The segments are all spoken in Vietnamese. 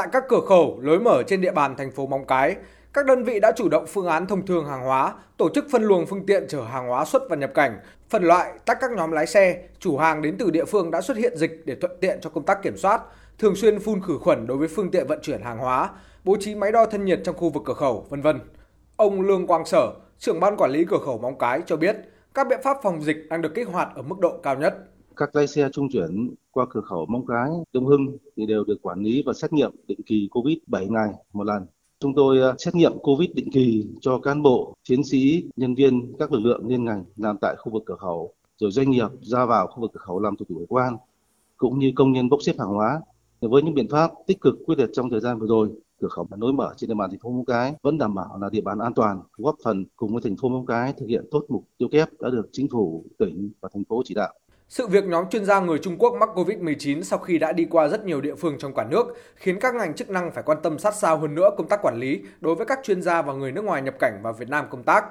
Tại các cửa khẩu, lối mở trên địa bàn thành phố Móng Cái, các đơn vị đã chủ động phương án thông thường hàng hóa, tổ chức phân luồng phương tiện chở hàng hóa xuất và nhập cảnh, phân loại, tách các nhóm lái xe, chủ hàng đến từ địa phương đã xuất hiện dịch để thuận tiện cho công tác kiểm soát, thường xuyên phun khử khuẩn đối với phương tiện vận chuyển hàng hóa, bố trí máy đo thân nhiệt trong khu vực cửa khẩu, vân vân. Ông Lương Quang Sở, trưởng ban quản lý cửa khẩu Móng Cái cho biết, các biện pháp phòng dịch đang được kích hoạt ở mức độ cao nhất các lái xe trung chuyển qua cửa khẩu Móng Cái, Đông Hưng thì đều được quản lý và xét nghiệm định kỳ COVID 7 ngày một lần. Chúng tôi à, xét nghiệm COVID định kỳ cho cán bộ, chiến sĩ, nhân viên các lực lượng liên ngành làm tại khu vực cửa khẩu, rồi doanh nghiệp ra vào khu vực cửa khẩu làm thủ tục hải quan, cũng như công nhân bốc xếp hàng hóa. Với những biện pháp tích cực quyết liệt trong thời gian vừa rồi, cửa khẩu nối mở trên địa bàn thành phố Móng Cái vẫn đảm bảo là địa bàn an toàn, góp phần cùng với thành phố Móng Cái thực hiện tốt mục tiêu kép đã được chính phủ, tỉnh và thành phố chỉ đạo. Sự việc nhóm chuyên gia người Trung Quốc mắc COVID-19 sau khi đã đi qua rất nhiều địa phương trong cả nước khiến các ngành chức năng phải quan tâm sát sao hơn nữa công tác quản lý đối với các chuyên gia và người nước ngoài nhập cảnh vào Việt Nam công tác.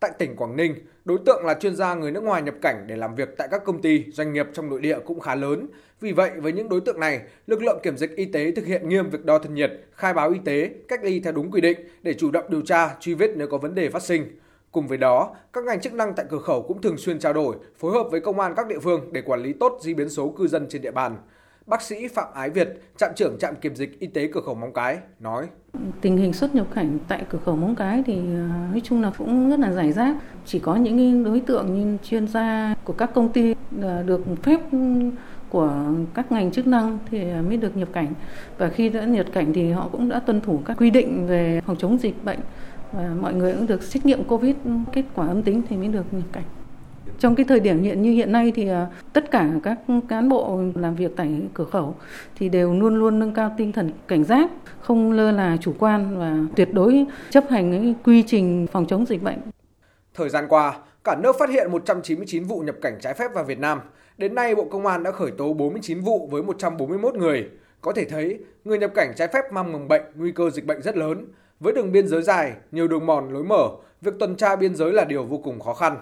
Tại tỉnh Quảng Ninh, đối tượng là chuyên gia người nước ngoài nhập cảnh để làm việc tại các công ty, doanh nghiệp trong nội địa cũng khá lớn. Vì vậy, với những đối tượng này, lực lượng kiểm dịch y tế thực hiện nghiêm việc đo thân nhiệt, khai báo y tế, cách ly theo đúng quy định để chủ động điều tra, truy vết nếu có vấn đề phát sinh. Cùng với đó, các ngành chức năng tại cửa khẩu cũng thường xuyên trao đổi, phối hợp với công an các địa phương để quản lý tốt di biến số cư dân trên địa bàn. Bác sĩ Phạm Ái Việt, trạm trưởng trạm kiểm dịch y tế cửa khẩu Móng Cái nói: Tình hình xuất nhập cảnh tại cửa khẩu Móng Cái thì à, nói chung là cũng rất là giải rác, chỉ có những đối tượng như chuyên gia của các công ty à, được phép của các ngành chức năng thì à, mới được nhập cảnh. Và khi đã nhập cảnh thì họ cũng đã tuân thủ các quy định về phòng chống dịch bệnh và mọi người cũng được xét nghiệm covid kết quả âm tính thì mới được nhập cảnh trong cái thời điểm hiện như hiện nay thì à, tất cả các cán bộ làm việc tại cửa khẩu thì đều luôn luôn nâng cao tinh thần cảnh giác, không lơ là chủ quan và tuyệt đối chấp hành cái quy trình phòng chống dịch bệnh. Thời gian qua, cả nước phát hiện 199 vụ nhập cảnh trái phép vào Việt Nam. Đến nay, Bộ Công an đã khởi tố 49 vụ với 141 người. Có thể thấy, người nhập cảnh trái phép mang mầm bệnh, nguy cơ dịch bệnh rất lớn. Với đường biên giới dài, nhiều đường mòn lối mở, việc tuần tra biên giới là điều vô cùng khó khăn.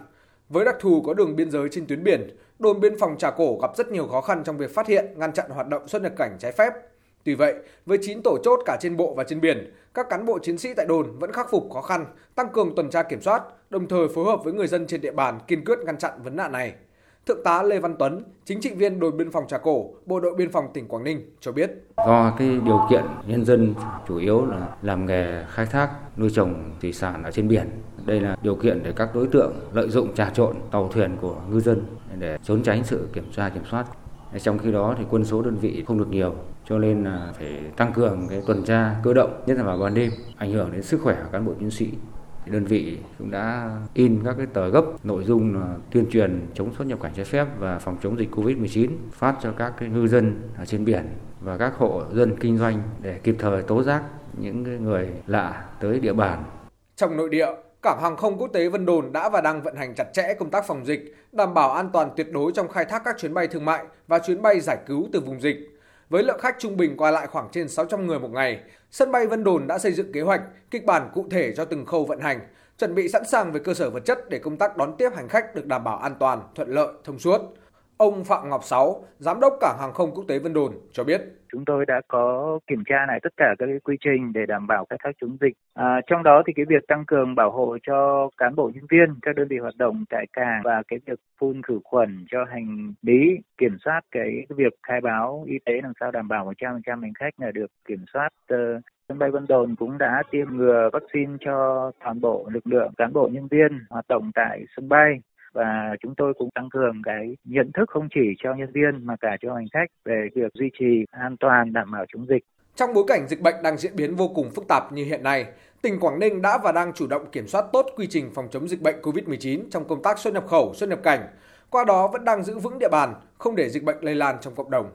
Với đặc thù có đường biên giới trên tuyến biển, đồn biên phòng Trà Cổ gặp rất nhiều khó khăn trong việc phát hiện, ngăn chặn hoạt động xuất nhập cảnh trái phép. Tuy vậy, với 9 tổ chốt cả trên bộ và trên biển, các cán bộ chiến sĩ tại đồn vẫn khắc phục khó khăn, tăng cường tuần tra kiểm soát, đồng thời phối hợp với người dân trên địa bàn kiên quyết ngăn chặn vấn nạn này. Thượng tá Lê Văn Tuấn, chính trị viên đồn biên phòng Trà Cổ, Bộ đội biên phòng tỉnh Quảng Ninh cho biết. Do cái điều kiện nhân dân chủ yếu là làm nghề khai thác nuôi trồng thủy sản ở trên biển. Đây là điều kiện để các đối tượng lợi dụng trà trộn tàu thuyền của ngư dân để trốn tránh sự kiểm tra kiểm soát. Trong khi đó thì quân số đơn vị không được nhiều cho nên là phải tăng cường cái tuần tra cơ động nhất là vào ban đêm ảnh hưởng đến sức khỏe của cán bộ chiến sĩ đơn vị cũng đã in các cái tờ gấp nội dung tuyên truyền chống xuất nhập cảnh trái phép và phòng chống dịch Covid-19 phát cho các cái ngư dân ở trên biển và các hộ dân kinh doanh để kịp thời tố giác những người lạ tới địa bàn. Trong nội địa, Cảng hàng không quốc tế Vân Đồn đã và đang vận hành chặt chẽ công tác phòng dịch, đảm bảo an toàn tuyệt đối trong khai thác các chuyến bay thương mại và chuyến bay giải cứu từ vùng dịch. Với lượng khách trung bình qua lại khoảng trên 600 người một ngày, sân bay Vân Đồn đã xây dựng kế hoạch, kịch bản cụ thể cho từng khâu vận hành, chuẩn bị sẵn sàng về cơ sở vật chất để công tác đón tiếp hành khách được đảm bảo an toàn, thuận lợi, thông suốt. Ông Phạm Ngọc Sáu, Giám đốc Cảng hàng không quốc tế Vân Đồn cho biết. Chúng tôi đã có kiểm tra lại tất cả các cái quy trình để đảm bảo khai thác chống dịch. À, trong đó thì cái việc tăng cường bảo hộ cho cán bộ nhân viên các đơn vị hoạt động tại cảng và cái việc phun khử khuẩn cho hành lý, kiểm soát cái, cái việc khai báo y tế làm sao đảm bảo 100% hành khách là được kiểm soát uh, Sân bay Vân Đồn cũng đã tiêm ngừa vaccine cho toàn bộ lực lượng cán bộ nhân viên hoạt động tại sân bay và chúng tôi cũng tăng cường cái nhận thức không chỉ cho nhân viên mà cả cho hành khách về việc duy trì an toàn đảm bảo chống dịch. Trong bối cảnh dịch bệnh đang diễn biến vô cùng phức tạp như hiện nay, tỉnh Quảng Ninh đã và đang chủ động kiểm soát tốt quy trình phòng chống dịch bệnh COVID-19 trong công tác xuất nhập khẩu, xuất nhập cảnh. Qua đó vẫn đang giữ vững địa bàn, không để dịch bệnh lây lan trong cộng đồng.